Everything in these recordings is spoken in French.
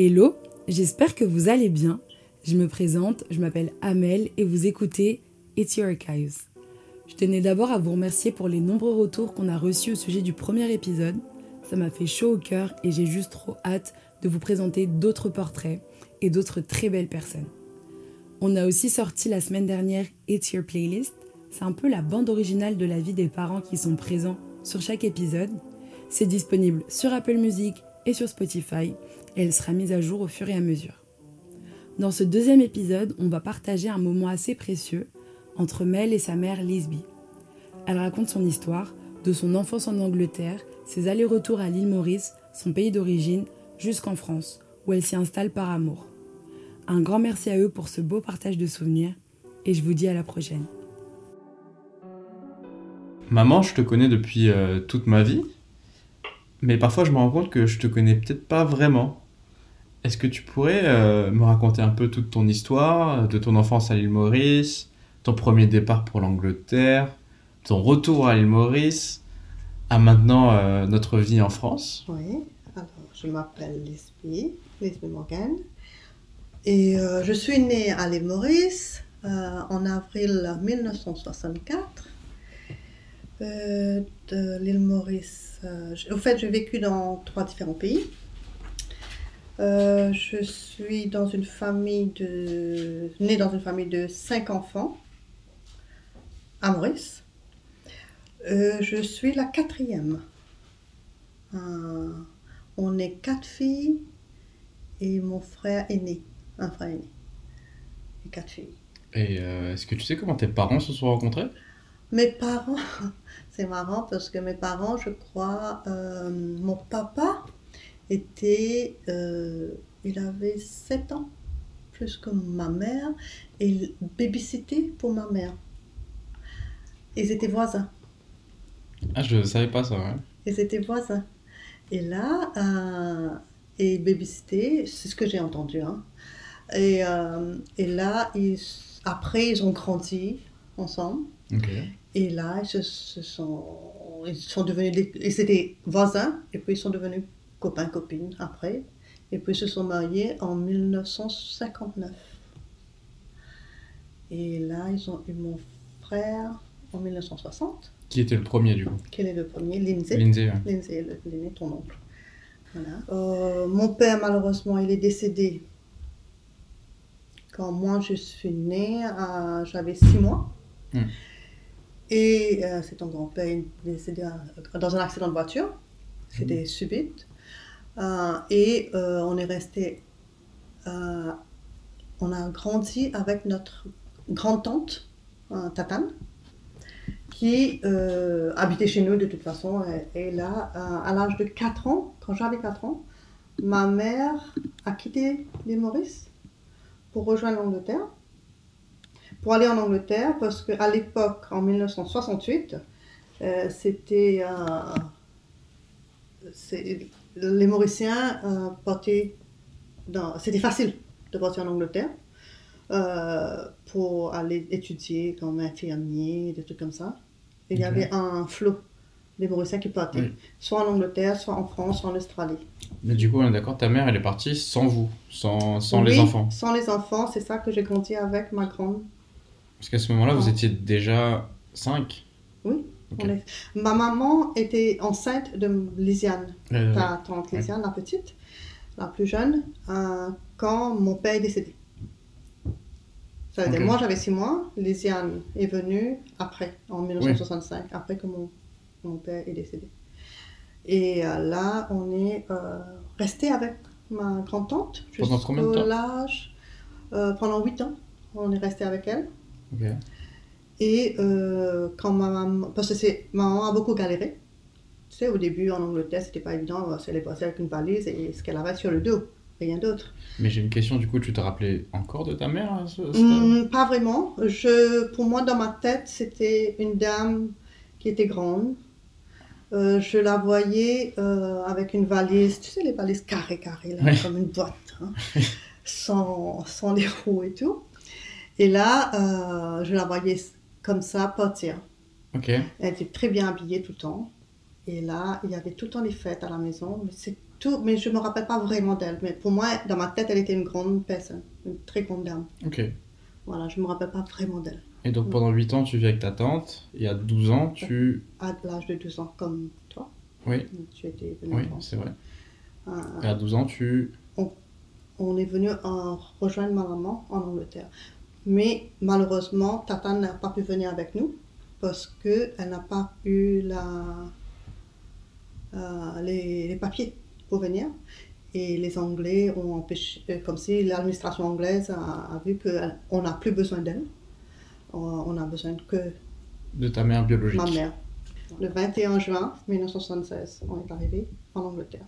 Hello, j'espère que vous allez bien. Je me présente, je m'appelle Amel et vous écoutez It's Your Archives. Je tenais d'abord à vous remercier pour les nombreux retours qu'on a reçus au sujet du premier épisode. Ça m'a fait chaud au cœur et j'ai juste trop hâte de vous présenter d'autres portraits et d'autres très belles personnes. On a aussi sorti la semaine dernière It's Your Playlist. C'est un peu la bande originale de la vie des parents qui sont présents sur chaque épisode. C'est disponible sur Apple Music et sur Spotify et elle sera mise à jour au fur et à mesure. Dans ce deuxième épisode, on va partager un moment assez précieux entre Mel et sa mère Lisby. Elle raconte son histoire, de son enfance en Angleterre, ses allers-retours à l'île Maurice, son pays d'origine, jusqu'en France, où elle s'y installe par amour. Un grand merci à eux pour ce beau partage de souvenirs et je vous dis à la prochaine. Maman, je te connais depuis euh, toute ma vie, mais parfois je me rends compte que je te connais peut-être pas vraiment. Est-ce que tu pourrais euh, me raconter un peu toute ton histoire, de ton enfance à l'île Maurice, ton premier départ pour l'Angleterre, ton retour à l'île Maurice, à maintenant euh, notre vie en France? Oui, alors je m'appelle Lisby, Lisby Morgan, et euh, je suis née à l'île Maurice en avril 1964. De l'île Maurice, au fait, j'ai vécu dans trois différents pays. Euh, je suis dans une famille de. née dans une famille de cinq enfants à Maurice. Euh, je suis la quatrième. Euh, on est quatre filles et mon frère est né. Un frère aîné. Et quatre filles. Et est-ce que tu sais comment tes parents se sont rencontrés? Mes parents, c'est marrant parce que mes parents, je crois, mon papa était, euh, il avait 7 ans, plus que ma mère, et il babysittait pour ma mère. Ils étaient voisins. Ah, je ne savais pas ça, ouais. Ils étaient voisins. Et là, euh, et babysité, c'est ce que j'ai entendu. Hein. Et, euh, et là, ils, après, ils ont grandi ensemble. Et là, ils se, sont, ils sont devenus, ils étaient voisins, et puis ils sont devenus copains-copines après. Et puis ils se sont mariés en 1959. Et là, ils ont eu mon frère en 1960. Qui était le premier du coup? Qui est le premier? Lindsay. Lindsay, Lindsay, l'aîné, ton oncle. Voilà. Euh, mon père, malheureusement, il est décédé quand moi je suis née, j'avais six mois. Hmm. Et euh, c'est ton grand-père, décédé dans un accident de voiture. C'était hmm. subite. Euh, et euh, on est resté, euh, on a grandi avec notre grand-tante, Tatane, qui habitait chez nous de toute façon. Et, là, à l'âge de 4 ans, quand j'avais 4 ans, ma mère a quitté l'île Maurice pour rejoindre l'Angleterre. Pour aller en Angleterre, parce qu'à l'époque, en 1968, c'était les Mauriciens euh, partaient dans... C'était facile de partir en Angleterre euh, pour aller étudier comme infirmier, des trucs comme ça. il y avait un flot des Mauriciens qui partaient, soit en Angleterre, soit en France, soit en Australie. Mais du coup, on est d'accord, ta mère, elle est partie sans vous, sans, sans les enfants sans les enfants, c'est ça que j'ai grandi avec ma grande. Parce qu'à ce moment-là, vous étiez déjà cinq Oui. Ma maman était enceinte de Lisiane, euh, ta tante Lisiane, la petite, la plus jeune, euh, quand mon père est décédé. Ça veut dire, moi j'avais six mois, Lisiane est venue après, en 1965, après que mon, mon, père est décédé. Et euh, là, on est resté avec ma grand-tante jusqu'au l'âge, pendant huit ans, on est resté avec elle. Et euh, quand ma maman, parce que ma maman a beaucoup galéré. Tu sais, au début en Angleterre, c'était pas évident. Elle est passée avec une valise et ce qu'elle avait sur le dos, rien d'autre. Mais j'ai une question, du coup, tu te rappelais encore de ta mère mmh, Pas vraiment. Je, pour moi, dans ma tête, c'était une dame qui était grande. Euh, je la voyais euh, avec une valise, tu sais, les valises carrées, carrées, comme une boîte, hein, sans, sans les roues et tout. Et là, je la voyais comme ça partir. Elle était très bien habillée tout le temps. Et là, il y avait tout le temps les fêtes à la maison, mais tout, mais je me rappelle pas vraiment d'elle. Mais pour moi, dans ma tête, elle était une grande personne, une très grande dame. Ok. Voilà, je me rappelle pas vraiment d'elle. Et donc pendant 8 ans, tu vis avec ta tante, et à 12 ans, tu... À l'âge de 12 ans, comme toi. Oui. Tu étais venu Oui, c'est vrai. Euh, Et à 12 ans, tu... on est venu en rejoindre ma maman en Angleterre. Mais malheureusement, Tata n'a pas pu venir avec nous parce qu'elle n'a pas eu la, euh, les, les papiers pour venir. Et les Anglais ont empêché, euh, comme si l'administration anglaise a, a vu qu'on n'a plus besoin d'elle. On, on a besoin que De ta mère biologique. ma mère. Le 21 juin 1976, on est arrivé en Angleterre.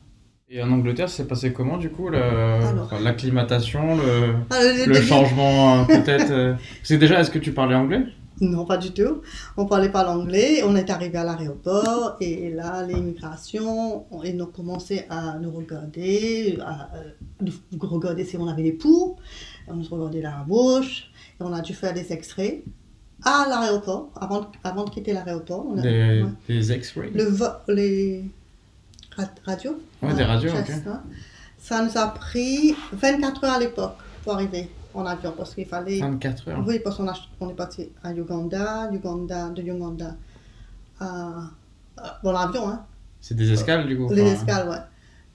Et en Angleterre, c'est passé comment du coup le- Alors. enfin, L'acclimatation, le, Ah, le le début- changement euh, peut-être euh, C'est déjà, est-ce que tu parlais anglais? Non, pas du tout. On parlait pas l'anglais. On est arrivé à l'aéroport et là, l'immigration, on- ils ont commencé à nous regarder, à euh, nous regarder si on avait des poux. On nous regardait la bouche et on a dû faire des extraits à l'aéroport avant, avant de quitter l'aéroport. Des, ouais. des vo- les ra- radios. Ouais, des radios, chest, ok. hein. Ça nous a pris 24 heures à l'époque pour arriver en avion parce qu'il fallait 24 heures. oui, parce qu'on on est parti à Uganda, Uganda, de Uganda à. Bon, l'avion, hein. C'est des escales du coup Les escales, ouais.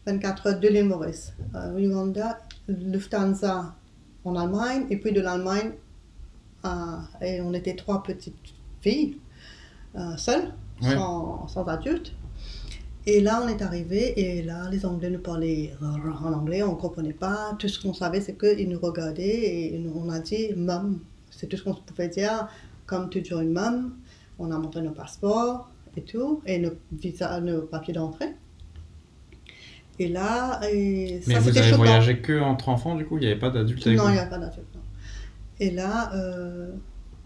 24 heures de l'île Maurice. Euh, Uganda, Lufthansa en Allemagne, et puis de l'Allemagne, à- et on était trois petites filles, euh, seules, Ouais. sans, sans adultes. Et là, on est arrivé, et là, les Anglais nous parlaient en anglais, on ne comprenait pas. Tout ce qu'on savait, c'est qu'ils nous regardaient, et on a dit « mum ». C'est tout ce qu'on pouvait dire, comme toujours une mum. On a montré nos passeports et tout, et nos, visas, nos papiers d'entrée. Et là, et Mais ça vous c'était avez choquant. voyagé que entre enfants du coup Il n'y avait pas d'adultes avec Non, il vous n'y avait pas d'adulte. non. Et là, euh,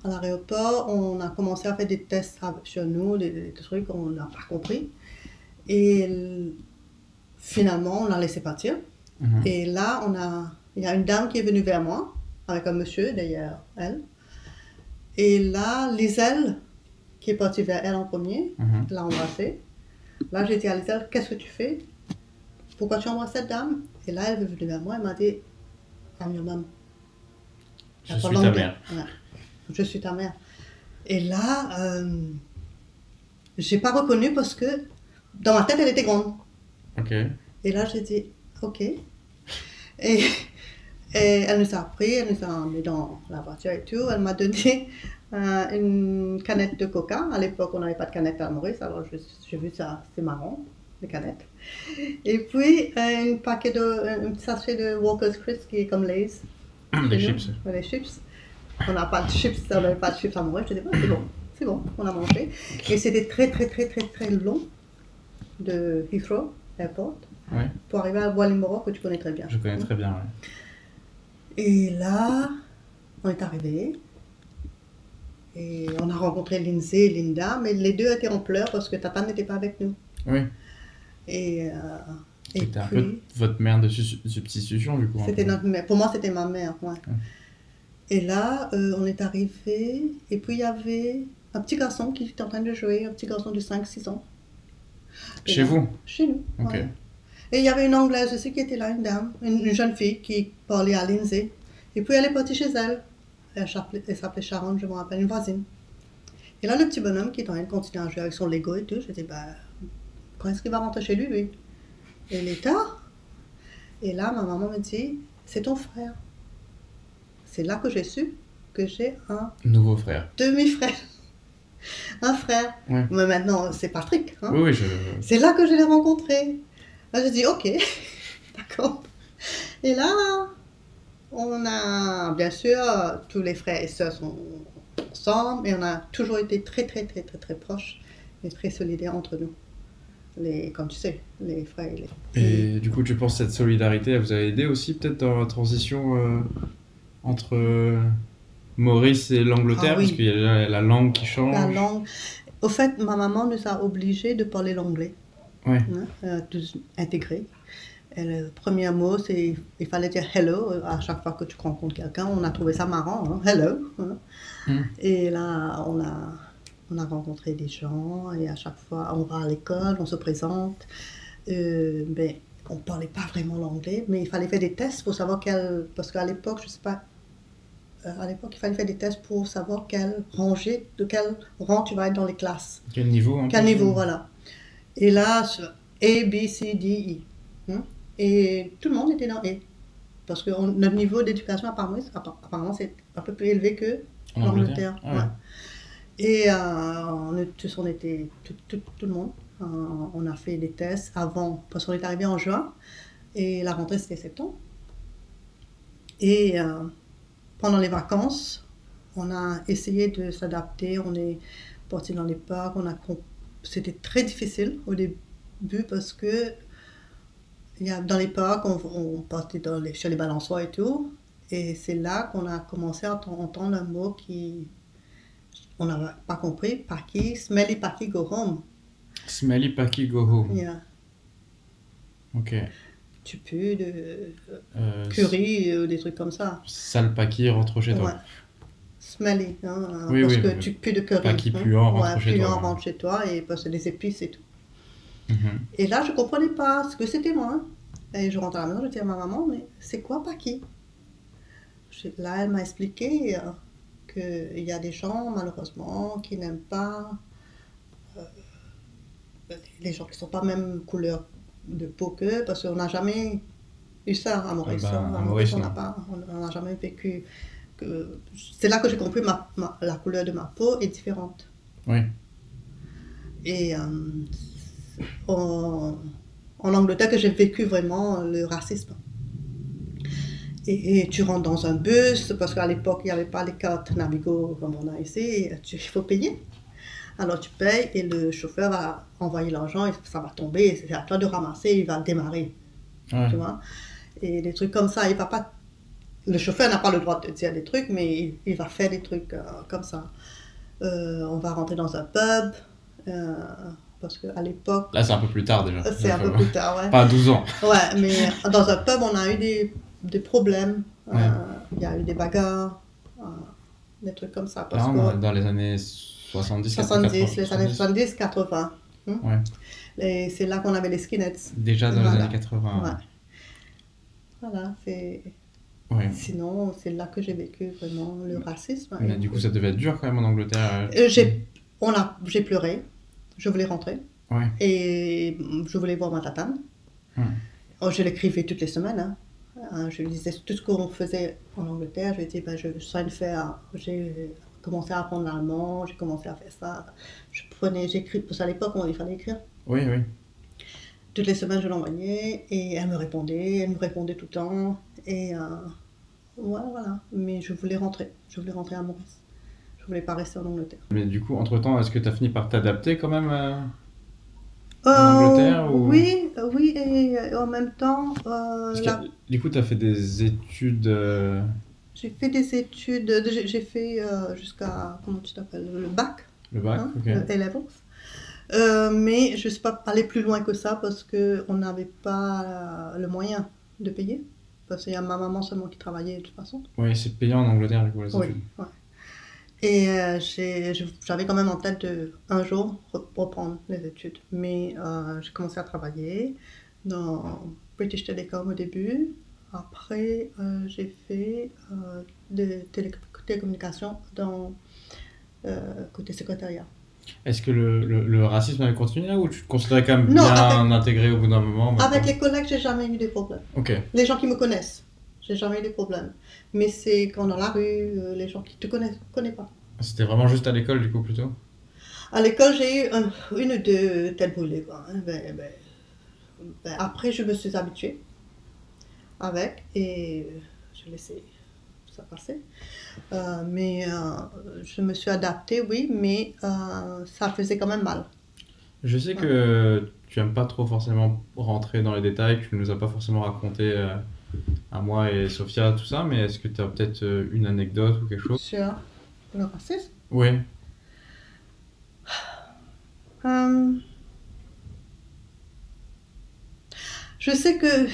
à l'aéroport, on a commencé à faire des tests sur nous, des, des trucs qu'on n'a pas compris. Et finalement, on l'a laissé partir. Mhm. Et là, on a, il y a une dame qui est venue vers moi, avec un monsieur derrière elle. Et là, Liselle, qui est partie vers elle en premier, Mhm. l'a embrassée. Là, j'ai dit à Liselle, qu'est-ce que tu fais? Pourquoi tu embrasses cette dame? Et là, elle est venue vers moi, elle m'a dit, I'm your mom. Je suis ta mère. Ouais. Je suis ta mère. Et là, euh, j'ai pas reconnu parce que dans ma tête, elle était grande. Et là, j'ai dit, OK. Et, et elle nous a pris, elle nous a mis dans la voiture et tout. Elle m'a donné euh, une canette de coca. À l'époque, on n'avait pas de canette à Maurice, alors j'ai vu ça, c'est marrant, les canettes. Et puis, euh, un paquet de, un petit sachet de Walker's Crisp qui est comme Lay's. Nous. chips. Les chips. On n'a pas de chips, on n'avait pas de chips à Maurice. Je dis, Ouais, c'est bon, c'est bon, on a mangé. Et c'était très, très, très, très, très long de Heathrow Airport Ouais, pour arriver à Bois-Limoro que tu connais très bien. je connais très bien. ouais. Et là, on est arrivé. Et on a rencontré Lindsay et Linda, mais les deux étaient en pleurs parce que Tata n'était pas avec nous. Oui, Et, euh, et c'était un puis, peu votre mère de su- substitution du coup. c'était peu. notre mère. Pour moi, c'était ma mère. ouais. Ouais. Et là, euh, on est arrivé. Et puis, il y avait un petit garçon qui était en train de jouer, un petit garçon de 5-6 ans. Et Chez là- vous Chez nous. Ok. ouais. Et il y avait une Anglaise aussi qui était là, une dame, une, une jeune fille qui parlait à Lindsay. Et puis elle est partie chez elle. Elle s'appelait, elle s'appelait Sharon, je me rappelle, une voisine. Et là, le petit bonhomme qui est en train de continuer à jouer avec son Lego et tout, je dis, bah, quand est-ce qu'il va rentrer chez lui, lui? Et il est tard. Et là, ma maman me dit, c'est ton frère. C'est là que j'ai su que j'ai un Nouveau frère. demi-frère. Un frère. Ouais. Mais maintenant, c'est Patrick. hein. Oui, oui, je. C'est là que je l'ai rencontré. Là, j'ai dit, ok, d'accord. Et là, on a, bien sûr, tous les frères et sœurs sont ensemble et on a toujours été très, très, très, très, très proches et très solidaires entre nous. Les, comme tu sais, les frères et les... Et du coup, tu penses que cette solidarité, elle vous a aidé aussi peut-être dans la transition euh, entre euh, Maurice et l'Angleterre Ah oui. Parce qu'il y a la, la langue qui change. La langue. Au fait, ma maman nous a obligés de parler l'anglais. Ouais. Hein, euh, intégrer. Et le premier mot, c'est il fallait dire hello à chaque fois que tu rencontres quelqu'un. On a trouvé ça marrant, hein, hello. hein. Mm. Et là, on a, on a rencontré des gens et à chaque fois, on va à l'école, on se présente. Euh, ben, on ne parlait pas vraiment l'anglais, mais il fallait faire des tests pour savoir quel. Parce qu'à l'époque, je ne sais pas. Euh, à l'époque, il fallait faire des tests pour savoir quelle rangée, de quel rang tu vas être dans les classes. Quel niveau Quel niveau, voilà. Et là, A, B, C, D, E. Hein. Et tout le monde était dans E. Parce que notre niveau d'éducation, apparemment, c'est un peu plus élevé que l'Angleterre. Ah Et euh, on, tous, on était, tout, tout, tout le monde, euh, on a fait des tests avant, parce qu'on est arrivé en juin, et la rentrée c'était septembre. Et euh, pendant les vacances, on a essayé de s'adapter, on est parti dans les parcs, on a c'était très difficile au début parce que dans les parcs, on, partait dans les, sur les balançoires et tout, et c'est là qu'on a commencé à entendre un mot qui on n'avait pas compris, Paki, smelly Paki go home. Smelly Paki Go Home. Yeah. Ok. Tu pues de euh, curry ou des trucs comme ça. Sale Paki, rentre chez toi. Ouais. Smelly, hein, oui, parce que tu pues de curry. Paki hein. puant, rentre ouais, chez puant, toi. rentre chez toi et parce que des épices et tout. Mhm. Et là, je comprenais pas ce que c'était moi. Hein. Et je rentre à la maison, je dis à ma maman, mais c'est quoi Paki Là, elle m'a expliqué euh, qu'il y a des gens, malheureusement, qui n'aiment pas euh, les gens qui ne sont pas même couleur de qu'eux, parce qu'on n'a jamais eu ça à Maurice. Ah à Maurice, Maurice, on n'a pas, on n'a jamais vécu. Que... C'est là que j'ai compris ma, ma- la couleur de ma peau est différente. Oui. Et euh, en, en Angleterre que j'ai vécu vraiment le racisme. Et, et tu rentres dans un bus, parce qu'à l'époque, il n'y avait pas les cartes Navigo comme on a ici, il faut payer. Alors tu payes et le chauffeur va envoyer l'argent et ça va tomber, et c'est à toi de ramasser, il va le démarrer, Ouais. tu vois? Et des trucs comme ça, il va pas... Le chauffeur n'a pas le droit de te dire des trucs, mais il, il va faire des trucs euh, comme ça. Euh, on va rentrer dans un pub, euh, parce qu'à l'époque, Là, c'est un peu plus tard déjà. c'est un peu plus tard, ouais. Pas à 12 ans. Ouais, mais dans un pub, on a eu des, des problèmes. Ouais. Il y a eu des bagarres, des trucs comme ça. Parce Là, que dans les années 70, 70, 80, les années 70, 80. hein. Ouais. Et c'est là qu'on avait les skinheads. Déjà dans Voilà. les années 80. Ouais. Voilà, c'est... Ouais. Sinon, c'est là que j'ai vécu vraiment le racisme. Mais du coup, ça devait être dur quand même en Angleterre. Euh, j'ai, on a, j'ai pleuré, je voulais rentrer. Ouais. Et je voulais voir ma tatane. Hmm. Oh, je l'écrivais toutes les semaines. hein. Hein, je lui disais tout ce qu'on faisait en Angleterre. Je lui disais, ben, je suis de faire. J'ai commencé à apprendre l'allemand, j'ai commencé à faire ça. Je prenais, j'écris, parce qu'à l'époque, on- il fallait écrire. Oui, oui. Toutes les semaines, je l'envoyais et elle me répondait, elle me répondait tout le temps. Et euh, ouais, voilà. Mais je voulais rentrer. Je voulais rentrer à Maurice. Je voulais pas rester en Angleterre. Mais du coup, entre-temps, est-ce que tu as fini par t'adapter quand même euh, Euh, Angleterre ou- Oui, oui, et euh, en même temps, euh, Du coup, tu as fait des études. Euh, j'ai fait des études, de- j'ai fait euh, jusqu'à, comment tu t'appelles, le bac, le bac hein, ok. le. Euh, mais je ne suis pas allée plus loin que ça parce qu'on n'avait pas euh, le moyen de payer. Parce qu'il y a ma maman seulement qui travaillait de toute façon. Ouais, c'est payant en Angleterre, du coup, les Oui, études. ouais. Et euh, j'avais quand même en tête de un jour re- reprendre les études. Mais euh, j'ai commencé à travailler dans British Telecom au début. Après, euh, j'ai fait euh, des télé- télécommunications dans euh, côté secrétariat. Est-ce que le, le, le racisme avait continué là ou tu te considérais quand même Non, bien avec- intégré au bout d'un moment maintenant? Avec les collègues, j'ai jamais eu des problèmes. Ok. Les gens qui me connaissent, j'ai jamais eu des problèmes. Mais c'est quand dans la rue, euh, les gens qui te connaissent, connaissent pas. C'était vraiment juste à l'école, du coup, plutôt? À l'école, j'ai eu un- une ou deux têtes brûlées. quoi, hein. Ben, ben, ben, après, je me suis habituée avec et je laissais ça passer. Euh, mais euh, je me suis adaptée, oui, mais euh, ça faisait quand même mal. Je sais que tu aimes pas trop forcément rentrer dans les détails, tu nous as pas forcément raconté à moi et Sophia tout ça, mais est-ce que tu as peut-être une anecdote ou quelque chose? Sur le racisme? Oui. Euh, je sais que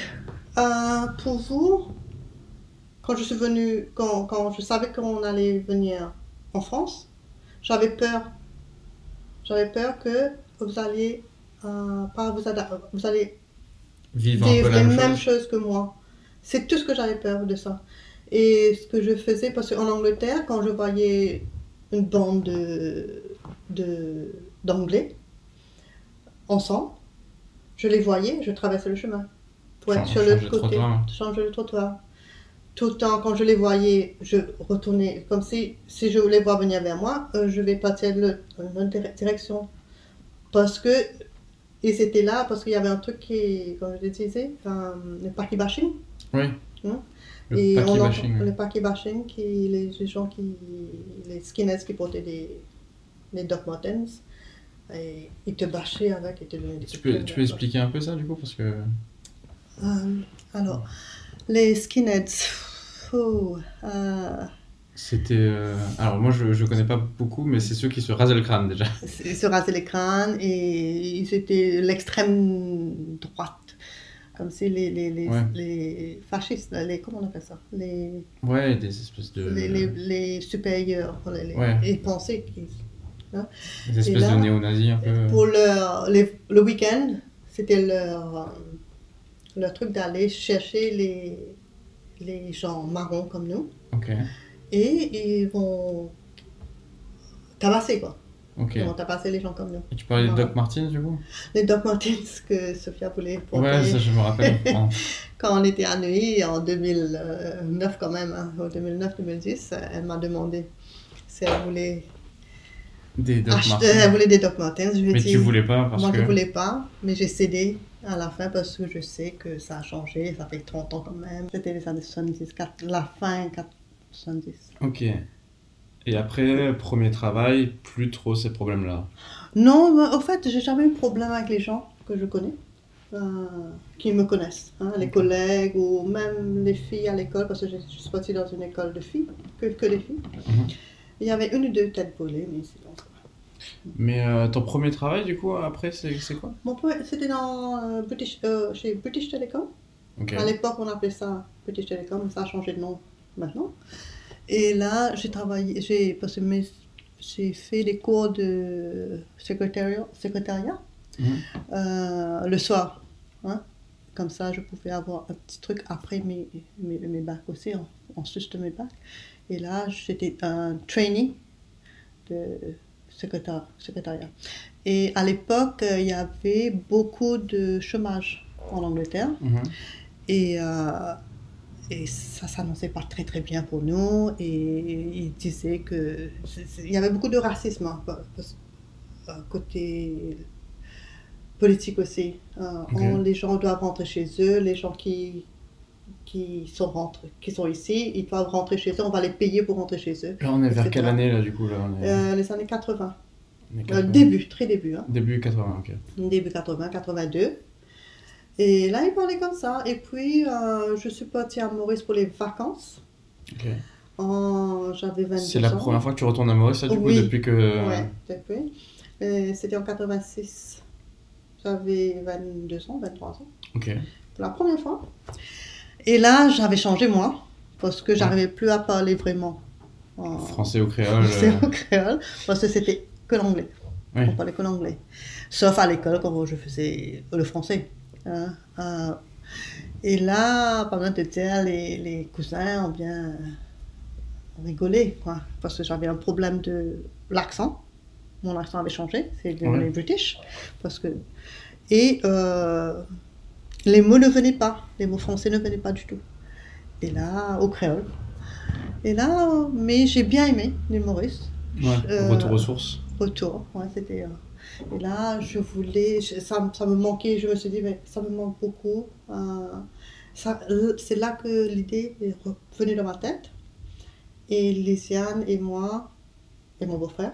euh, pour vous, quand je suis venue, quand, quand je savais qu'on allait venir en France, j'avais peur. J'avais peur que vous alliez euh, pas vous, vous allez vivre, les la mêmes choses que moi. C'est tout ce que j'avais peur de ça. Et ce que je faisais, parce qu'en Angleterre, quand je voyais une bande de, de, d'anglais ensemble, je les voyais, je traversais le chemin. Ouais, Change- sur le côté, trottoir. changer le trottoir. Tout le temps, quand je les voyais, je retournais, comme si, si je les vois venir vers moi, euh, je vais l'autre- dans une dire- direction. Parce que ils étaient là, parce qu'il y avait un truc qui, comme je disais, euh, le party bashing. Oui. Hein? Le et on bashing. le party bashing, qui, les, les gens qui, les skinheads qui portaient des, des Doc Martens, et ils te bâchaient avec, ils te donnaient des Tu peux, tu peux expliquer un peu ça du coup parce que euh, alors, les skinheads, oh, euh, c'était. euh, Alors moi je, je connais pas beaucoup mais c'est ceux qui se rasaient le crâne déjà. ils se rasaient les crânes et ils étaient l'extrême droite. Comme si les, les, les, Ouais. les fascistes, les, comment on appelle ça? Les, Ouais, des espèces de. les, supérieurs, les, pensaient qu'ils Des espèces là, de néo-nazis un peu. Pour leur, le week-end, c'était leur, leur truc d'aller chercher les, les gens marrons comme nous et ils vont tabasser quoi. Ils vont tabasser les gens comme nous. Et tu parlais de Non. Doc Martens du coup? Les Doc Martens que Sophia voulait porter Ouais, ça je me rappelle. Quand on était à Neuilly en 2009 quand même, hein, en 2009-2010, elle m'a demandé si elle voulait Des Doc acheter, elle voulait des Doc. Je lui ai Mais dit, tu voulais pas parce Moi, que. je ne voulais pas, mais j'ai cédé à la fin parce que je sais que ça a changé. Ça fait 30 ans quand même. C'était les années 70, quatre- la fin 70. Ok. Et après, premier travail, plus trop ces problèmes-là. Non, au fait, j'ai jamais eu de problème avec les gens que je connais, euh, qui me connaissent. hein, les collègues ou même les filles à l'école, parce que je, je suis partie dans une école de filles, que, que les filles. Mhm. Il y avait une ou deux têtes brûlées, mais c'est bon. Mais euh, ton premier travail, du coup, après, c'est quoi? Mon c'était dans euh, British, euh, chez British Telecom. À l'époque, on appelait ça British Telecom, mais ça a changé de nom maintenant. Et là, j'ai travaillé, j'ai, que mes- j'ai fait des cours de secrétariat, secrétariat Mhm. euh, le soir. hein. Comme ça, je pouvais avoir un petit truc après mes, mes, mes bacs aussi, en, en sus de mes bacs. Et là, j'étais un trainee de secréta- secrétariat. Et à l'époque, euh, il y avait beaucoup de chômage en Angleterre. Mhm. Et, euh, et ça s'annonçait pas très très bien pour nous. Et ils disaient que il y avait beaucoup de racisme hein, euh, côté politique aussi. Euh, on- les gens doivent rentrer chez eux. Les gens qui qui sont rentrés, qui sont ici, ils doivent rentrer chez eux. On va les payer pour rentrer chez eux. Là, on est vers quelle année, là, du coup là, on est... Euh, les années 80. on est Euh, 80. début, très début. Hein. Début 80, ok. début 80, 82. Et là, il parlait comme ça. Et puis, euh, je suis partie à Maurice pour les vacances. Ok. En... J'avais 22 ans. C'est la première fois que tu retournes à Maurice, ça, du coup, depuis que... Ouais, depuis. C'était en 86. J'avais 22 ans, 23 ans. Ok. Pour la première fois. Et là, j'avais changé, moi. Parce que j'arrivais plus à parler vraiment en Français ou créole. français euh, ou créole. Parce que c'était que l'anglais. On parlait que l'anglais. Sauf à l'école, quand je faisais le français. hein. Euh, et là, pendant dire, les, les cousins ont bien rigolé, quoi. Parce que j'avais un problème de l'accent. Mon accent avait changé, c'est devenu Ouais. british. Parce que... Et euh, les mots ne venaient pas, les mots français ne venaient pas du tout. Et là, au créole. Et là, euh, mais j'ai bien aimé l'humoriste. Ouais, Euh, retour aux sources. Retour, ouais, c'était. euh, Et là, je voulais, je- ça, ça me manquait, je me suis dit, mais ça me manque beaucoup. euh, ça- c'est là que l'idée est revenue dans ma tête. Et Lysiane et moi, et mon beau-frère,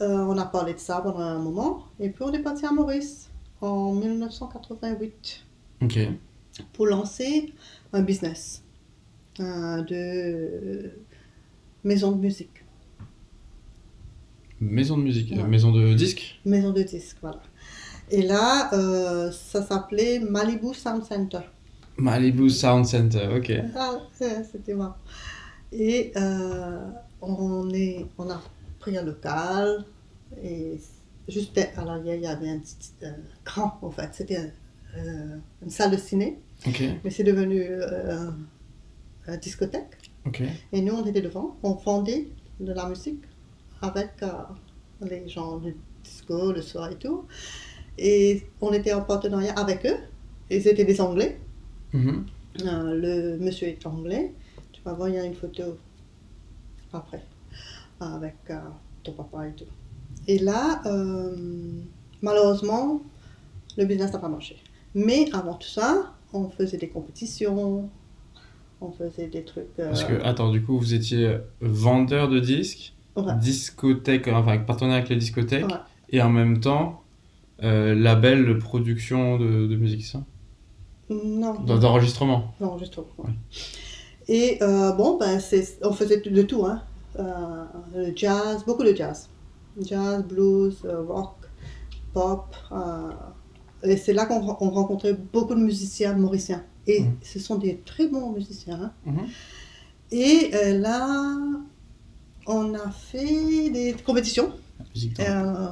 euh, on a parlé de ça pendant un moment. Et puis on est parti à Maurice en 1988 Ok. pour lancer un business euh, de maison de musique. Maison de musique, Ouais. maison de disques Maison de disques, voilà. Et là, euh, ça s'appelait Malibu Sound Center. Malibu Sound Center, ok. Ah, c'était marrant. Et euh, on, est, on a pris un local. Et juste, à l'arrière, il y avait un petit euh, grand, en fait. C'était euh, une salle de ciné, mais c'est devenu euh, une discothèque. Et nous, on était devant, on vendait de la musique avec les gens du disco le soir et tout. Et on était en partenariat avec eux. Ils étaient des Anglais. Mm-hmm. le monsieur est anglais. Tu vas voir, il y a une photo après avec ton papa et tout. Et là, malheureusement, le business n'a pas marché. Mais avant tout ça, on faisait des compétitions, on faisait des trucs. Euh, Parce que, attends, du coup, vous étiez vendeur de disques, discothèque, enfin, partenaire avec les discothèques, et en même temps, euh, label de production de, de musique, ça Non. D'enregistrement D'enregistrement, Et euh, bon, ben, on faisait de tout, hein. le jazz, beaucoup de jazz. Jazz, blues, rock, pop. Et c'est là qu'on rencontrait beaucoup de musiciens mauriciens. Et mhm. ce sont des très bons musiciens. Hein. Mhm. Et euh, là, on a fait des compétitions. Euh,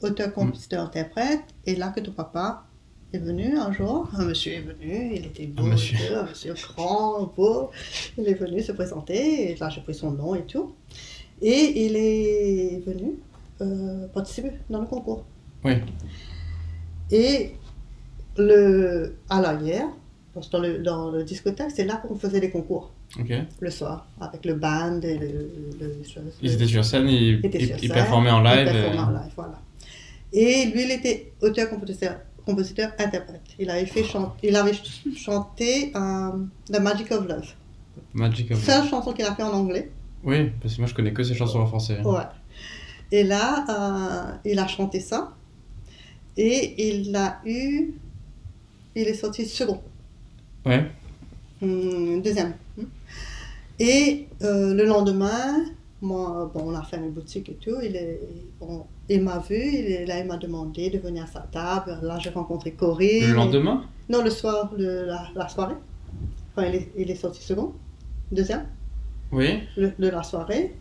auteur, compositeur, interprète. Et là que ton papa est venu un jour. Un monsieur est venu, il était beau, un monsieur, un monsieur grand, beau. Il est venu se présenter. Et là, j'ai pris son nom et tout. Et il est venu euh, participer dans le concours. Oui. Et le, à l'arrière, dans le, dans le discothèque, c'est là qu'on faisait les concours. Le soir, avec le band et le. ils étaient sur scène, ils, ils, performaient en live. Performaient en live, voilà. Et lui, il était auteur, compositeur, compositeur interprète. Il avait, fait il avait chanté euh, The Magic of Love. Magic of Seule chanson qu'il a fait en anglais. Oui, parce que moi je connais que ses chansons en français. Ouais. Et là, euh, il a chanté ça. Et il a eu. Il est sorti second. Ouais. Hum, deuxième. Et euh, le lendemain, moi, bon, on a fait une boutique et tout. Il, est, il m'a vu, il là, il m'a demandé de venir à sa table. Là, j'ai rencontré Corinne. Le lendemain? Non, le soir, de la, soirée. Enfin, il est, il est sorti second. Deuxième. Oui. de la soirée.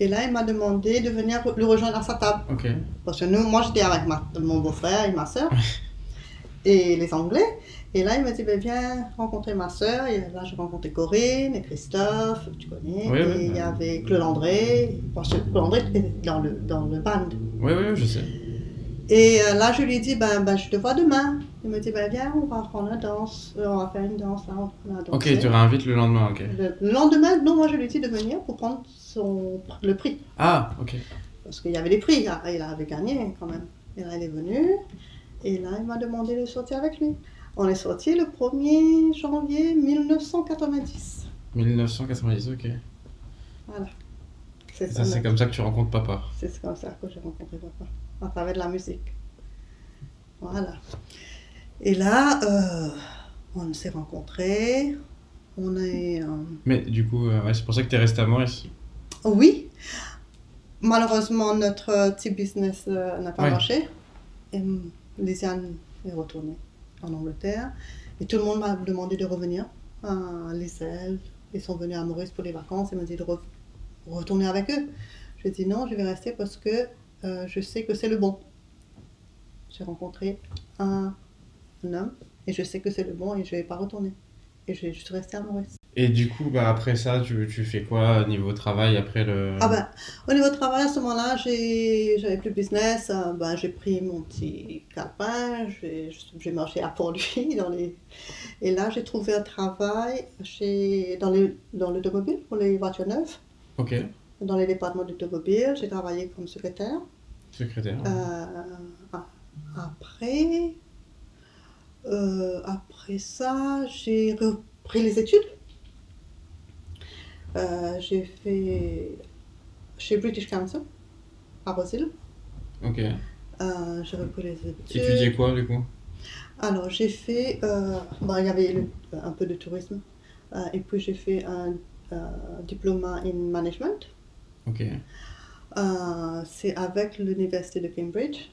Et là, il m'a demandé de venir le rejoindre à sa table. Parce que nous, moi, j'étais avec mon beau-frère et ma soeur. et les Anglais. Et là, il m'a dit, ben, viens rencontrer ma soeur. Et là, j'ai rencontré Corinne et Christophe, tu connais. et il y avait Claude André. Parce que Claude André était dans le, dans le band. Oui, oui, je sais. Et euh, là, je lui ai dit, ben, ben, je te vois demain. Il me dit, ben, viens, on va prendre la danse. Euh, on va faire une danse, là, on va Ok, tu réinvites le lendemain, ok. Le, lendemain, non, moi, je lui ai dit de venir pour prendre son, le prix. Ah, ok. Parce qu'il y avait des prix, il avait gagné quand même. Et là, il est venu. Et là, il m'a demandé de sortir avec lui. On est sorti le 1er janvier 1990. 1990, ok. Voilà. C'est comme ça que tu rencontres papa. C'est comme ça que j'ai rencontré papa à travers de la musique. Voilà. Et là, euh, on s'est rencontrés. On est. Euh, Mais du coup, euh, c'est pour ça que tu es resté à Maurice Oui. Malheureusement, notre petit business n'a pas marché. Et Lisiane est retournée en Angleterre. Et tout le monde m'a demandé de revenir à l'Israël. Ils sont venus à Maurice pour les vacances et m'ont dit de retourner avec eux. J'ai dit non, je vais rester parce que euh, je sais que c'est le bon. J'ai rencontré un, homme et je sais que c'est le bon et je vais pas retourner. Et je vais juste rester à Maurice. Et du coup, bah, après ça, tu, tu fais quoi au niveau travail après le... Ah ben, au niveau travail, à ce moment-là, j'avais plus de business. Euh, ben, j'ai pris mon petit calepin, j'ai marché à Port-Louis. Dans les... Et là, j'ai trouvé un travail chez, dans, les, dans l'automobile pour les voitures neuves. Ok dans les départements d'automobile. J'ai travaillé comme secrétaire. Secrétaire. Euh, après, euh, après ça, j'ai repris les études. Euh, j'ai fait chez British Council à Brésil. Ok. j'ai repris les études. Étudier quoi du coup? Alors j'ai fait, il y avait un peu de tourisme et puis j'ai fait un diplôme in management. Ok. Euh, c'est avec l'université de Cambridge.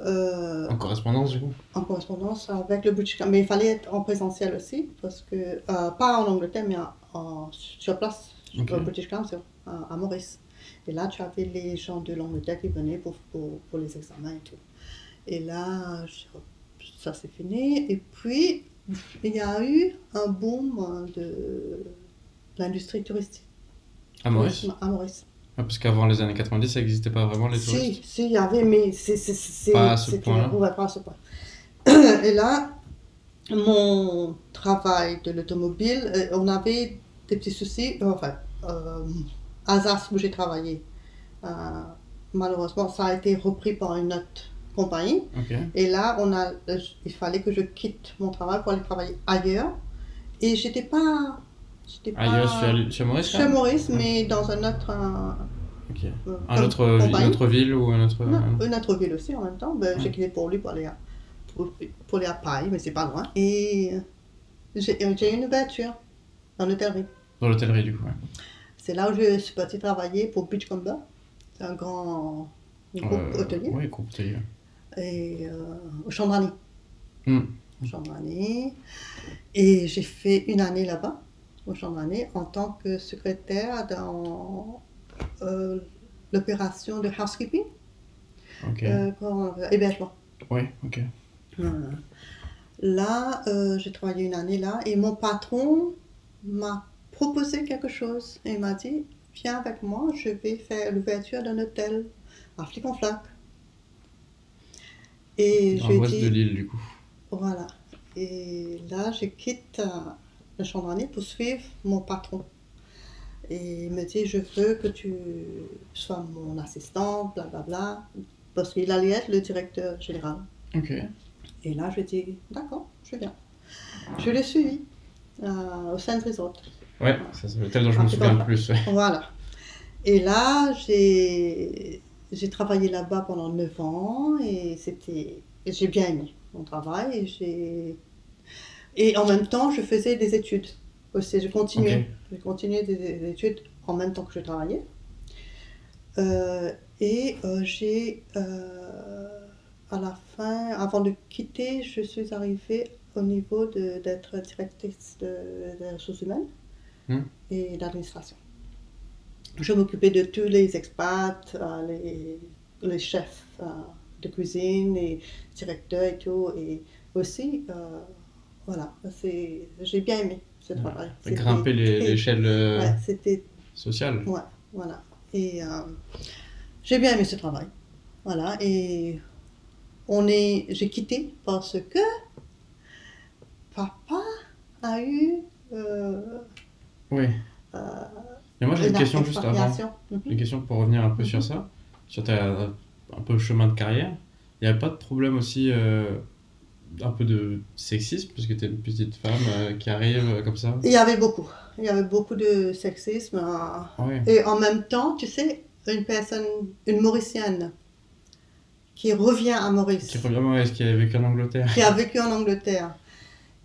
Euh, en correspondance du coup? En correspondance avec le British Mais il fallait être en présentiel aussi, parce que, euh, pas en Angleterre, mais en, sur place, okay. au British Council, à, Maurice. Et là, tu avais les gens de l'Angleterre qui venaient pour, pour, pour, les examens et tout. Et là, ça c'est fini. Et puis, il y a eu un boom de l'industrie touristique. À Maurice À Maurice. parce qu'avant les années 90, ça n'existait pas vraiment les touristes Si, si, il y avait, mais c'est. Pas à ce point-là. Ouais, pas à ce point. Et là, mon travail de l'automobile, euh, on avait des petits soucis. Enfin, euh, Alsace où j'ai travaillé. Euh, malheureusement, ça a été repris par une autre compagnie. Et là, on a, il fallait que je quitte mon travail pour aller travailler ailleurs. Et j'étais pas. Ailleurs, chez, Maurice Chez Maurice, mais dans un autre. Euh, un autre, une autre ville ou un autre. une autre ville aussi en même temps. Ben, J'ai quitté pour lui pour aller à, pour, pour aller à Paris, mais c'est pas loin. Et j'ai une voiture dans l'hôtellerie. Dans l'hôtellerie, du coup, ouais. C'est là où je suis partie travailler pour Beachcomber. C'est un grand groupe euh, hôtelier. Oui, groupe hôtelier. Et euh, au Chandrani. Au Chandrani. Et j'ai fait une année là-bas, au Chandrani, en tant que secrétaire dans euh, l'opération de housekeeping. Ok. hébergement. Oui, ok. Là, j'ai travaillé une année là et mon patron m'a proposé quelque chose. Il m'a dit, viens avec moi, je vais faire l'ouverture d'un hôtel à Flic-en-Flac. Et je dit... de l'île, du coup. Voilà. Et là, je quitte euh, le Chandranais pour suivre mon patron. Et il me dit, je veux que tu sois mon assistant, blablabla, bla, bla, parce qu'il allait être le directeur général. Ok. Et là, je dis, d'accord, je viens. Je l'ai suivi euh, au Saint Resort. Ouais, c'est l'hôtel dont je me souviens le plus. Voilà. Et là, j'ai travaillé là-bas pendant 9 ans et c'était j'ai bien aimé mon travail. Et, et en même temps, je faisais des études aussi. Je continuais, je continuais des, études en même temps que je travaillais. Euh, et euh, j'ai, euh, à la fin, avant de quitter, je suis arrivée au niveau d'être directrice de, des ressources humaines. Hmm. et l'administration. Je m'occupais de tous les expats, les, les, chefs de cuisine, les directeurs et tout. Et aussi, euh, voilà, j'ai bien aimé ce travail. Grimper l'échelle sociale. Ouais, voilà. Et j'ai bien aimé ce travail. Voilà, et on est, j'ai quitté parce que papa a eu oui. Euh, Mais moi, j'ai une question juste avant. Une mhm. question pour revenir un peu sur mhm. ça, sur ta, un peu chemin de carrière. Il n'y avait pas de problème aussi, euh, un peu de sexisme, parce que tu es une petite femme euh, qui arrive comme ça Il y avait beaucoup. Il y avait beaucoup de sexisme. Et en même temps, tu sais, une personne, une Mauricienne, qui revient à Maurice. Qui revient à Maurice, qui a vécu en Angleterre. Qui a vécu en Angleterre.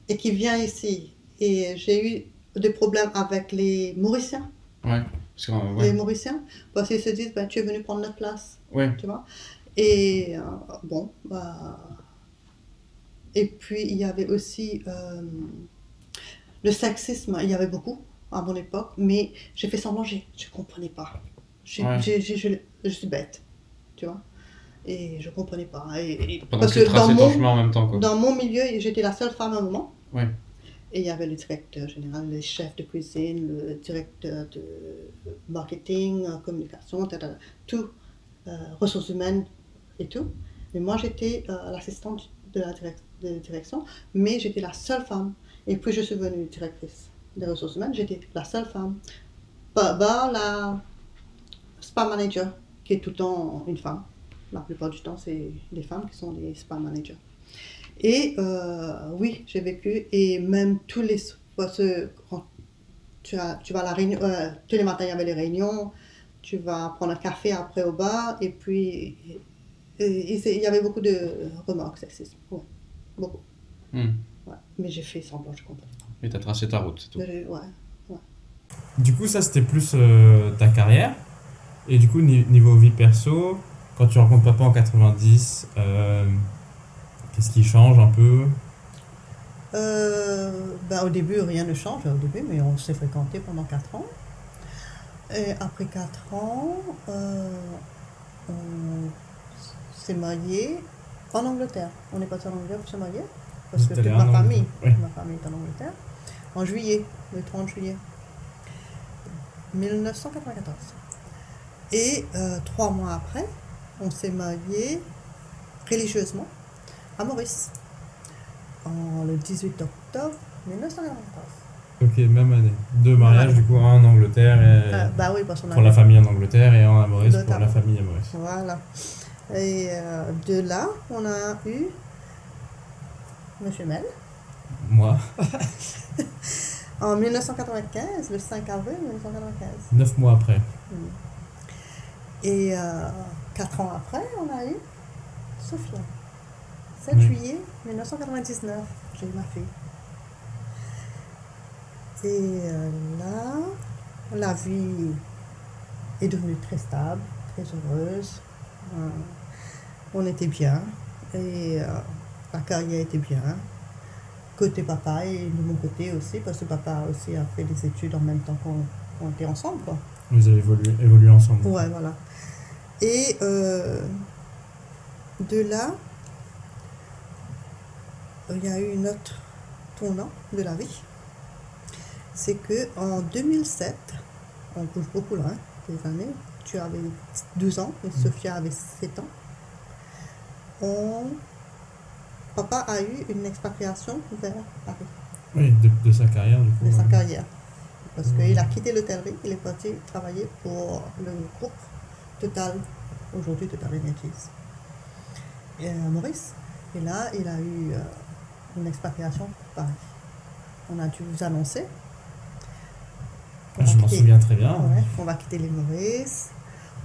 Et qui vient ici. Et j'ai eu des problèmes avec les Mauriciens. Ouais. Parce que, Les Mauriciens, parce qu'ils se disent, ben, tu es venu prendre notre place. Ouais. Tu vois? Et euh, bon, bah. Et puis, il y avait aussi euh, le sexisme, il y avait beaucoup à mon époque, mais j'ai fait semblant, je ne comprenais pas. je, suis bête, tu vois et je ne comprenais pas. Et, parce que, dans mon, en même temps, quoi. dans mon milieu, j'étais la seule femme à un moment. Ouais. Et il y avait le directeur général, le chef de cuisine, le directeur de marketing, communication, tout, euh, ressources humaines et tout. Mais moi, j'étais euh, l'assistante de la direction, mais j'étais la seule femme. Et puis, je suis devenue directrice des ressources humaines, j'étais la seule femme. Bah, bah, la spa manager, qui est tout le temps une femme. La plupart du temps, c'est les femmes qui sont les spa managers. Et euh, oui, j'ai vécu, et même tous les tu, as, tu vas à la réunion, euh, tous les matins il y avait les réunions, tu vas prendre un café après au bar, et puis il y avait beaucoup de remarques sexistes, beaucoup. Hmm. Mais j'ai fait semblant, je comprends. Et tu as tracé ta route, c'est tout. Ouais, ouais. Du coup, ça c'était plus euh, ta carrière. Et du coup, niveau vie perso, quand tu rencontres papa en 90, Qu'est-ce qui change un peu? Euh, ben, Au début, rien ne change, au début, mais on s'est fréquenté pendant 4 ans. Et après 4 ans, euh, on s'est marié En Angleterre. On est parti en Angleterre pour se marier. Parce que toute ma famille, ma famille est en Angleterre. En juillet, le 30 juillet 1994. Et euh, trois mois après, on s'est marié religieusement à Maurice. En, le 18 octobre 1994. Ok, même année. Deux mariages, du coup, un en Angleterre et euh, bah oui, parce pour la famille en Angleterre et un à Maurice pour la famille à Maurice. Voilà. Et euh, de là, on a eu Monsieur Mel. Moi. en 1995, le 5 avril 1995. Neuf mois après. Hmm. Et euh, quatre ans après, on a eu Sophia. 7 juillet 1999, j'ai eu ma fille. Et euh, là, la vie est devenue très stable, très heureuse. Euh, on était bien et la carrière était bien. Côté papa et de mon côté aussi, parce que papa aussi a fait des études en même temps qu'on était ensemble. Quoi. Vous avez évolué, évolué ensemble. Ouais, voilà. Et euh, de là, il y a eu une autre tournant de la vie. C'est que en 2007, on bouge beaucoup là, hein, des années, tu avais 12 ans et. Sophia avait 7 ans. On papa a eu une expatriation vers Paris. Oui, de, sa carrière, du coup. De sa carrière. Parce qu'il a quitté l'hôtellerie, il est parti travailler pour le groupe Total, aujourd'hui Total Energies. Et euh, Maurice. Et là, il a eu euh, une expatriation pour Paris. On a dû vous annoncer. Je m'en souviens très bien. on va quitter les Maurice,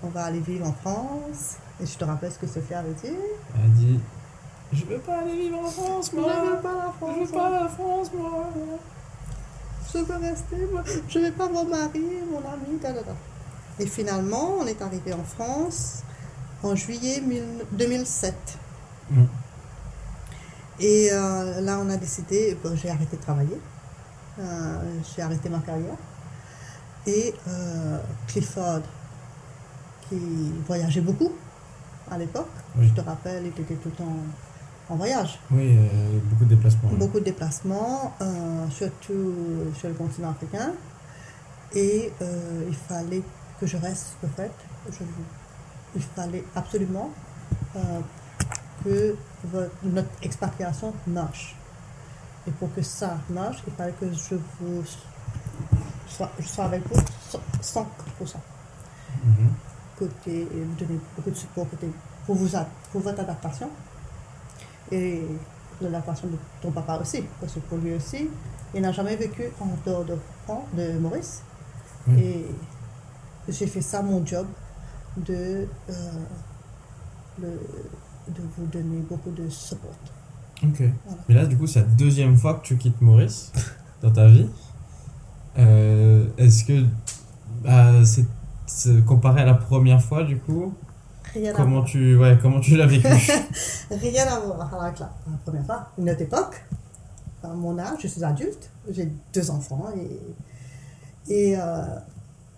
on va aller vivre en France. Et je te rappelle ce que Sophia avait dit. Elle a dit je veux pas aller vivre en France, moi. Je veux pas la France. Je veux pas la France, moi. Je veux rester, moi. Je vais pas mon mari, mon ami, Et finalement, on est arrivé en France en juillet 2007. Mm. Et euh, là, on a décidé, j'ai arrêté de travailler. Euh, j'ai arrêté ma carrière. Et euh, Clifford, qui voyageait beaucoup à l'époque, je te rappelle, il était tout le temps en voyage. Oui, euh, beaucoup de déplacements. Beaucoup de déplacements, euh, surtout sur le continent africain. Et euh, il fallait que je reste, en fait. Je, il fallait absolument que notre expatriation marche. Et pour que ça marche, il fallait que je, vous sois, je sois avec vous 100%. Mm Côté, donner beaucoup de support pour, vous, pour votre adaptation et de la façon de ton papa aussi, parce que pour lui aussi, il n'a jamais vécu en dehors de, de Maurice. Et j'ai fait ça mon job de, euh, de vous donner beaucoup de support. Ok. Mais là, du coup, c'est la deuxième fois que tu quittes Maurice dans ta vie. Euh, est-ce que bah, c'est comparé à la première fois, du coup, comment tu, ouais, comment tu l'as vécu Rien à voir avec la, première fois. Une autre époque, à mon âge, je suis adulte, j'ai deux enfants et, et euh,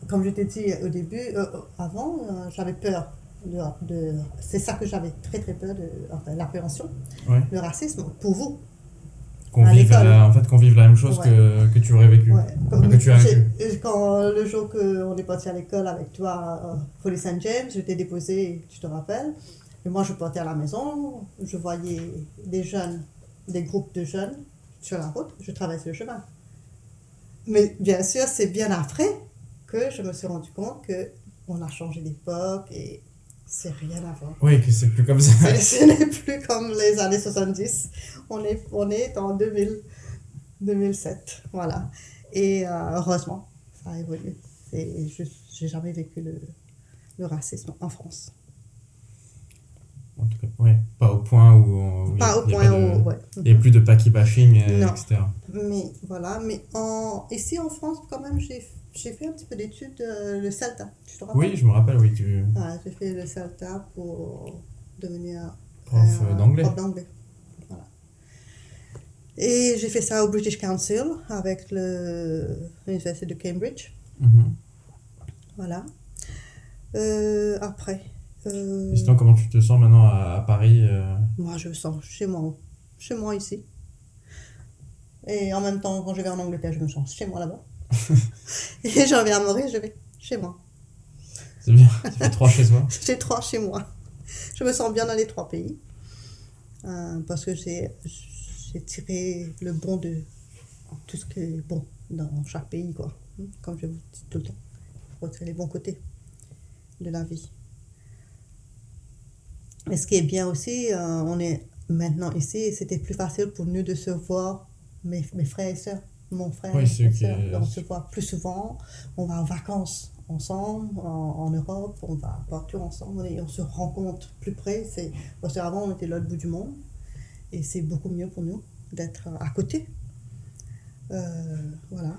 comme je t'ai dit au début, euh, avant, euh, j'avais peur. De, de c'est ça que j'avais très très peur de enfin, l'appréhension, le racisme pour vous qu'on vive, en fait, qu'on vive la même chose que, que, tu aurais vécu. que tu as Quand le jour qu'on est parti à l'école avec toi, à Police Saint James, je t'ai déposé, tu te rappelles. Et moi, je partais à la maison, je voyais des jeunes, des groupes de jeunes sur la route, je traversais le chemin. Mais bien sûr, c'est bien après que je me suis rendu compte que on a changé d'époque et c'est rien à voir. Oui, que c'est plus comme ça. Ce n'est plus comme les années 70. On est, on est en 2000, 2007. Voilà. Et euh, heureusement, ça a évolué. Je n'ai jamais vécu le, le, racisme en France. En tout cas, ouais, pas au point où. pas au point où. Ouais. Il n'y a plus de paquet bashing, etc. Mais voilà, mais en, ici en France, quand même, j'ai j'ai fait un petit peu d'études, euh, le CELTA, tu te rappelles Oui, je me rappelle, oui. Tu... j'ai fait le CELTA pour devenir prof euh, d'anglais. Voilà. Et j'ai fait ça au British Council avec l'Université de Cambridge. Mm-hmm. Voilà. Euh, après, Euh, Et sinon, comment tu te sens maintenant à, à Paris euh? Moi, je me sens chez moi, chez moi ici. Et en même temps, quand je vais en Angleterre, je me sens chez moi là-bas. Et j'en vais à Maurice, je vais chez moi. C'est bien, tu fais trois chez soi. J'ai trois chez moi. Je me sens bien dans les trois pays. Euh, parce que j'ai tiré le bon de tout ce qui est bon dans chaque pays, quoi. Comme je vous dis tout le temps. Il faut tirer les bons côtés de la vie. Et ce qui est bien aussi, euh, on est maintenant ici, et c'était plus facile pour nous de se voir, mes, mes frères et sœurs, mon frère Oui, et ma On se voit plus souvent, on va en vacances ensemble en, en Europe, on va partout ensemble et on se rencontre plus près. C'est, parce qu'avant, on était l'autre bout du monde et c'est beaucoup mieux pour nous d'être à côté. Euh, voilà.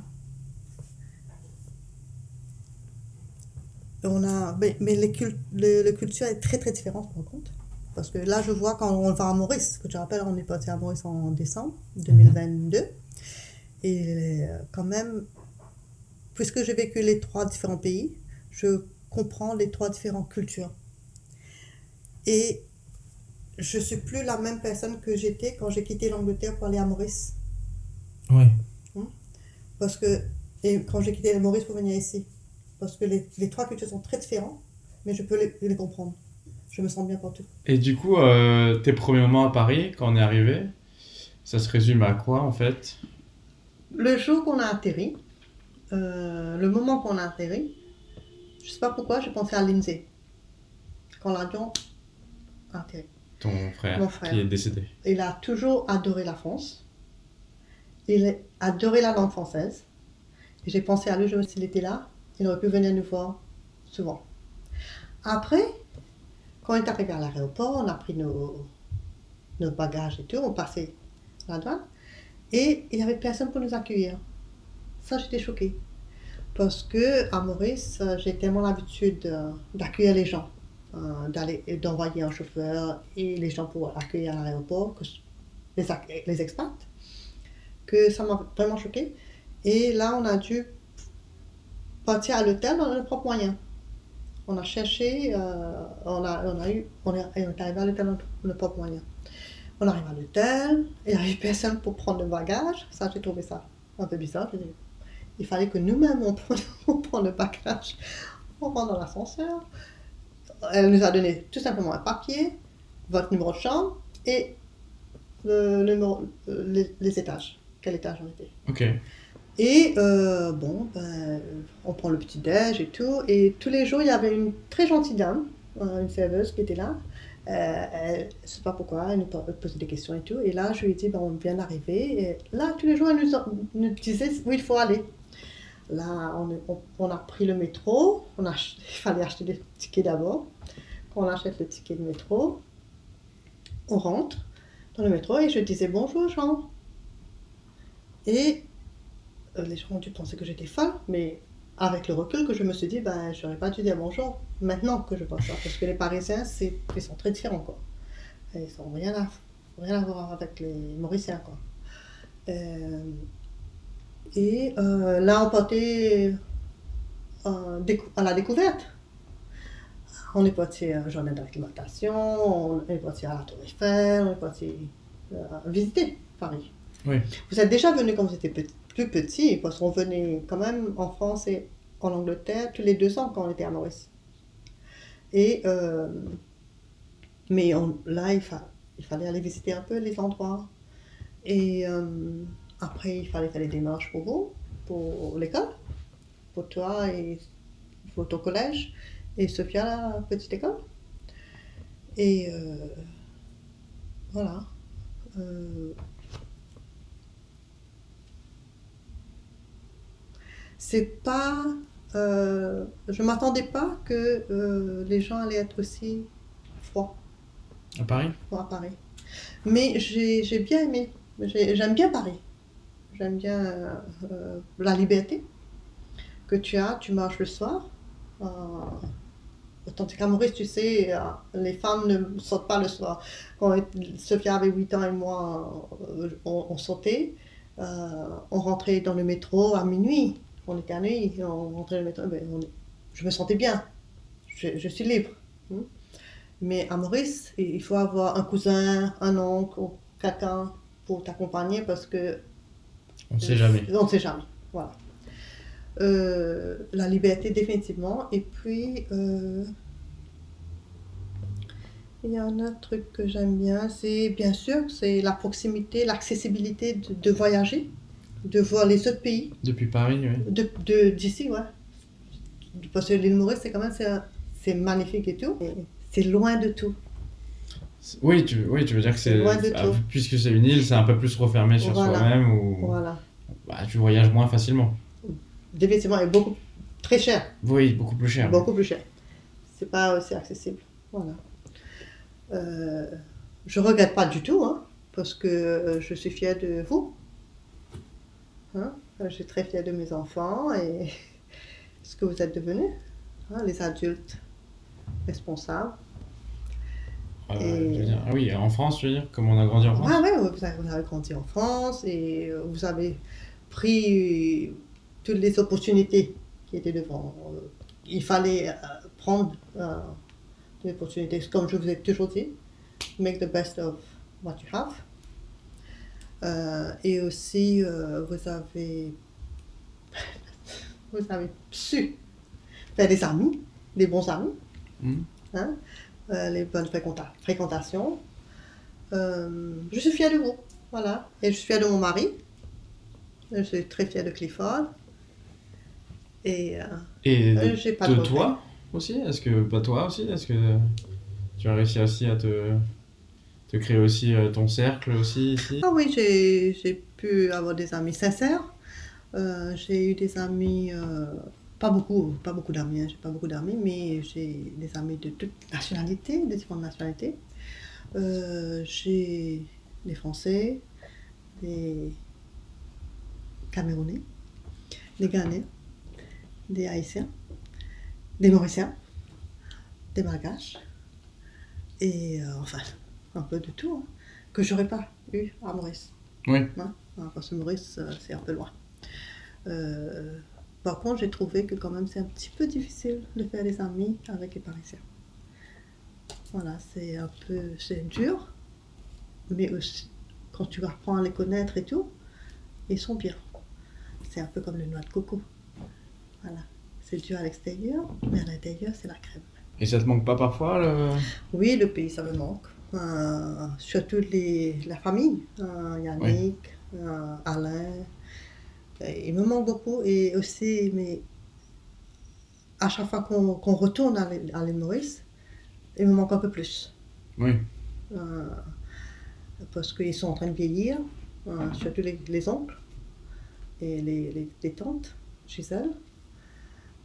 On a, mais mais les cul- le, le culture est très très différente par contre. Parce que là, je vois quand on va à Maurice, que tu rappelles, on est parti à Maurice en décembre 2022. Et euh, quand même, puisque j'ai vécu les trois différents pays, je comprends les trois différentes cultures. Et je suis plus la même personne que j'étais quand j'ai quitté l'Angleterre pour aller à Maurice. Oui. Parce que, et quand j'ai quitté Maurice pour venir ici. Parce que les, les trois cultures sont très différentes, mais je peux les, les comprendre. Je me sens bien partout. Et du coup, euh, tes premiers moments à Paris, quand on est arrivé, ça se résume à quoi en fait? Le jour qu'on a atterri, euh, le moment qu'on a atterri, je sais pas pourquoi, j'ai pensé à Lindsay. Quand l'avion a atterri. Ton frère, Mon frère. qui est décédé. Il a toujours adoré la France. Il a adoré la langue française. Et j'ai pensé à lui, je me suis dit, s'il était là, il aurait pu venir nous voir souvent. Après, quand on est arrivé à l'aéroport, on a pris nos, nos bagages et tout, on passait la douane. Et il n'y avait personne pour nous accueillir. Ça, j'étais choquée. Parce que à Maurice, j'ai tellement l'habitude euh, d'accueillir les gens, euh, d'envoyer un chauffeur et les gens pour accueillir à l'aéroport, les, les expats, que ça m'a vraiment choquée. Et là, on a dû partir à l'hôtel dans nos propres moyens. On a cherché, euh, on, a, on, a eu, on, on est arrivé à l'hôtel dans nos propres moyens. On arrive à l'hôtel, il n'y avait personne pour prendre le bagage. Ça, j'ai trouvé ça un peu bizarre. Dit, Il fallait que nous-mêmes, on prenne, on prenne le bagage. On rentre dans l'ascenseur. Elle nous a donné tout simplement un papier, votre numéro de chambre et le numéro, euh, les, les étages. Quel étage on était. Ok. Et euh, bon, ben, on prend le petit déj et tout. Et tous les jours, il y avait une très gentille dame, euh, une serveuse qui était là. Euh, elle, je sais pas pourquoi, elle nous po- posait des questions et tout. Et là, je lui ai dit, on vient d'arriver. Et là, tous les jours, elle nous, nous disait où il faut aller. Là, on, a pris le métro. On a, il fallait acheter des tickets d'abord. Quand on achète le ticket de métro, on rentre dans le métro et je disais bonjour Jean. Et euh, les gens ont dû penser que j'étais folle, mais avec le recul que je me suis dit, ben, j'aurais pas dû dire bonjour maintenant que je pense ça, parce que les Parisiens, c'est, ils sont très différents, quoi. Ils n'ont rien à, rien à voir avec les Mauriciens, quoi. Euh, et euh, là, on partait euh, à la découverte. On est parti à un jardin d'acclimatation, on est parti à la Tour Eiffel, on est parti euh, visiter Paris. Oui. Vous êtes déjà venu quand vous étiez plus petit, parce qu'on venait quand même en France et en Angleterre tous les deux ans quand on était à Maurice. Et, euh, mais là, il, fa- il fallait aller visiter un peu les endroits. Et euh, après, il fallait faire les démarches pour vous, pour l'école, pour toi et pour ton collège, et Sophia, la petite école. Et euh, voilà. C'est pas. Euh, je m'attendais pas que euh, les gens allaient être aussi froids À Paris? À Paris. Mais j'ai j'ai bien aimé. J'ai- J'aime bien Paris. J'aime bien euh, la liberté que tu as. Tu marches le soir. Tandis qu'à Maurice, tu sais, les femmes ne sortent pas le soir. Quand Sophia avait 8 ans et moi, on, on sautait. On rentrait dans le métro à minuit. On nuit, on rentrait le métro. ben, on- je me sentais bien. Je, je suis libre. Hmm. Mais à Maurice, il faut avoir un cousin, un oncle, quelqu'un pour t'accompagner parce que. On ne sait jamais. On ne sait jamais. Voilà. Euh, la liberté, définitivement. Et puis, euh, il y a un autre truc que j'aime bien, c'est bien sûr, c'est la proximité, l'accessibilité de, voyager, de voir les autres pays. Depuis Paris, oui. De, d'ici, ouais. Parce que l'île Maurice, c'est quand même, c'est, magnifique et tout. C'est loin de tout. Oui tu, oui, tu veux dire que c'est. Loin de ah, tout. Puisque c'est une île, c'est un peu plus refermé sur soi-même ou. Voilà. Bah, tu voyages moins facilement. Définitivement, et beaucoup très cher. Oui, beaucoup plus cher. Beaucoup plus cher. C'est pas aussi accessible. Voilà. Euh, je regrette pas du tout, hein, parce que euh, je suis fière de vous. Hein. Je suis très fière de mes enfants et ce que vous êtes devenus, hein, les adultes responsables. Euh, ah oui, en France, je veux dire, comme on a grandi en France. Ah oui, vous avez, vous avez grandi en France et vous avez pris toutes les opportunités qui étaient devant. Il fallait prendre opportunités. Comme je vous ai toujours dit, make the best of what you have. Euh, et aussi, euh, vous avez vous avez su faire des amis, des bons amis, mm. hein, euh, les bonnes fréquentations. je suis fière de vous, voilà. Et je suis fière de mon mari. Je suis très fière de Clifford. Et, et de, pas de toi aussi? Est-ce que pas toi aussi? Est-ce que tu as réussi aussi à te, te créer aussi euh, ton cercle aussi ici? Ah oui, j'ai pu avoir des amis sincères. Euh, j'ai eu des amis, euh, pas beaucoup, pas beaucoup d'amis, hein, j'ai pas beaucoup d'amis, mais j'ai des amis de toutes nationalités, de différentes nationalités. j'ai des Français, des Camerounais, des Ghanais, des Haïtiens des Mauriciens, des Malgaches, et enfin, un peu de tout, hein, que j'aurais pas eu à Maurice. Oui. Hein, parce que Maurice, euh, c'est un peu loin. Euh, par contre, j'ai trouvé que quand même c'est un petit peu difficile de faire des amis avec les Parisiens. Voilà, c'est un peu, c'est dur, mais aussi, quand tu apprends à les connaître et tout, ils sont bien. C'est un peu comme le noix de coco. Voilà c'est dur à l'extérieur, mais à l'intérieur, c'est la crème. Et ça te manque pas parfois le... Oui, le pays, ça me manque. Euh, surtout les, la famille, euh, Yannick, euh, Alain. Il me manque beaucoup. Et aussi, mais à chaque fois qu'on retourne à l'île Maurice, il me manque un peu plus. Oui. parce qu'ils sont en train de vieillir, surtout les, oncles et les, les, les tantes chez elles.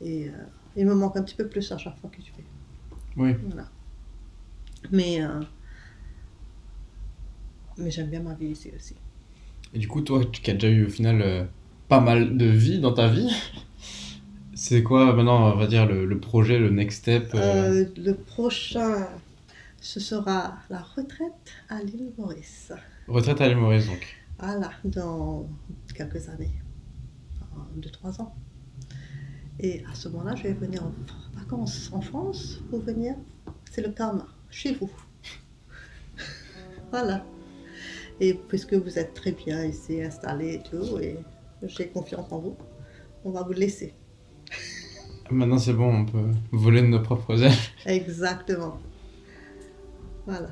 Et euh, il me manque un petit peu plus à chaque fois que je vais. Oui. Voilà. Mais, euh, mais j'aime bien ma vie ici aussi. Et du coup, toi qui as déjà eu au final euh, pas mal de vie dans ta vie, c'est quoi maintenant, on va dire, le, le projet, le next step Le prochain, ce sera la retraite à l'île Maurice. Retraite à l'île Maurice, donc Voilà, dans quelques années. Deux, trois ans. Et à ce moment-là, je vais venir en vacances en France pour venir. C'est le karma, chez vous. voilà. Et puisque vous êtes très bien ici installé et tout, et j'ai confiance en vous, on va vous laisser. Maintenant c'est bon, on peut voler de nos propres ailes. Exactement. Voilà.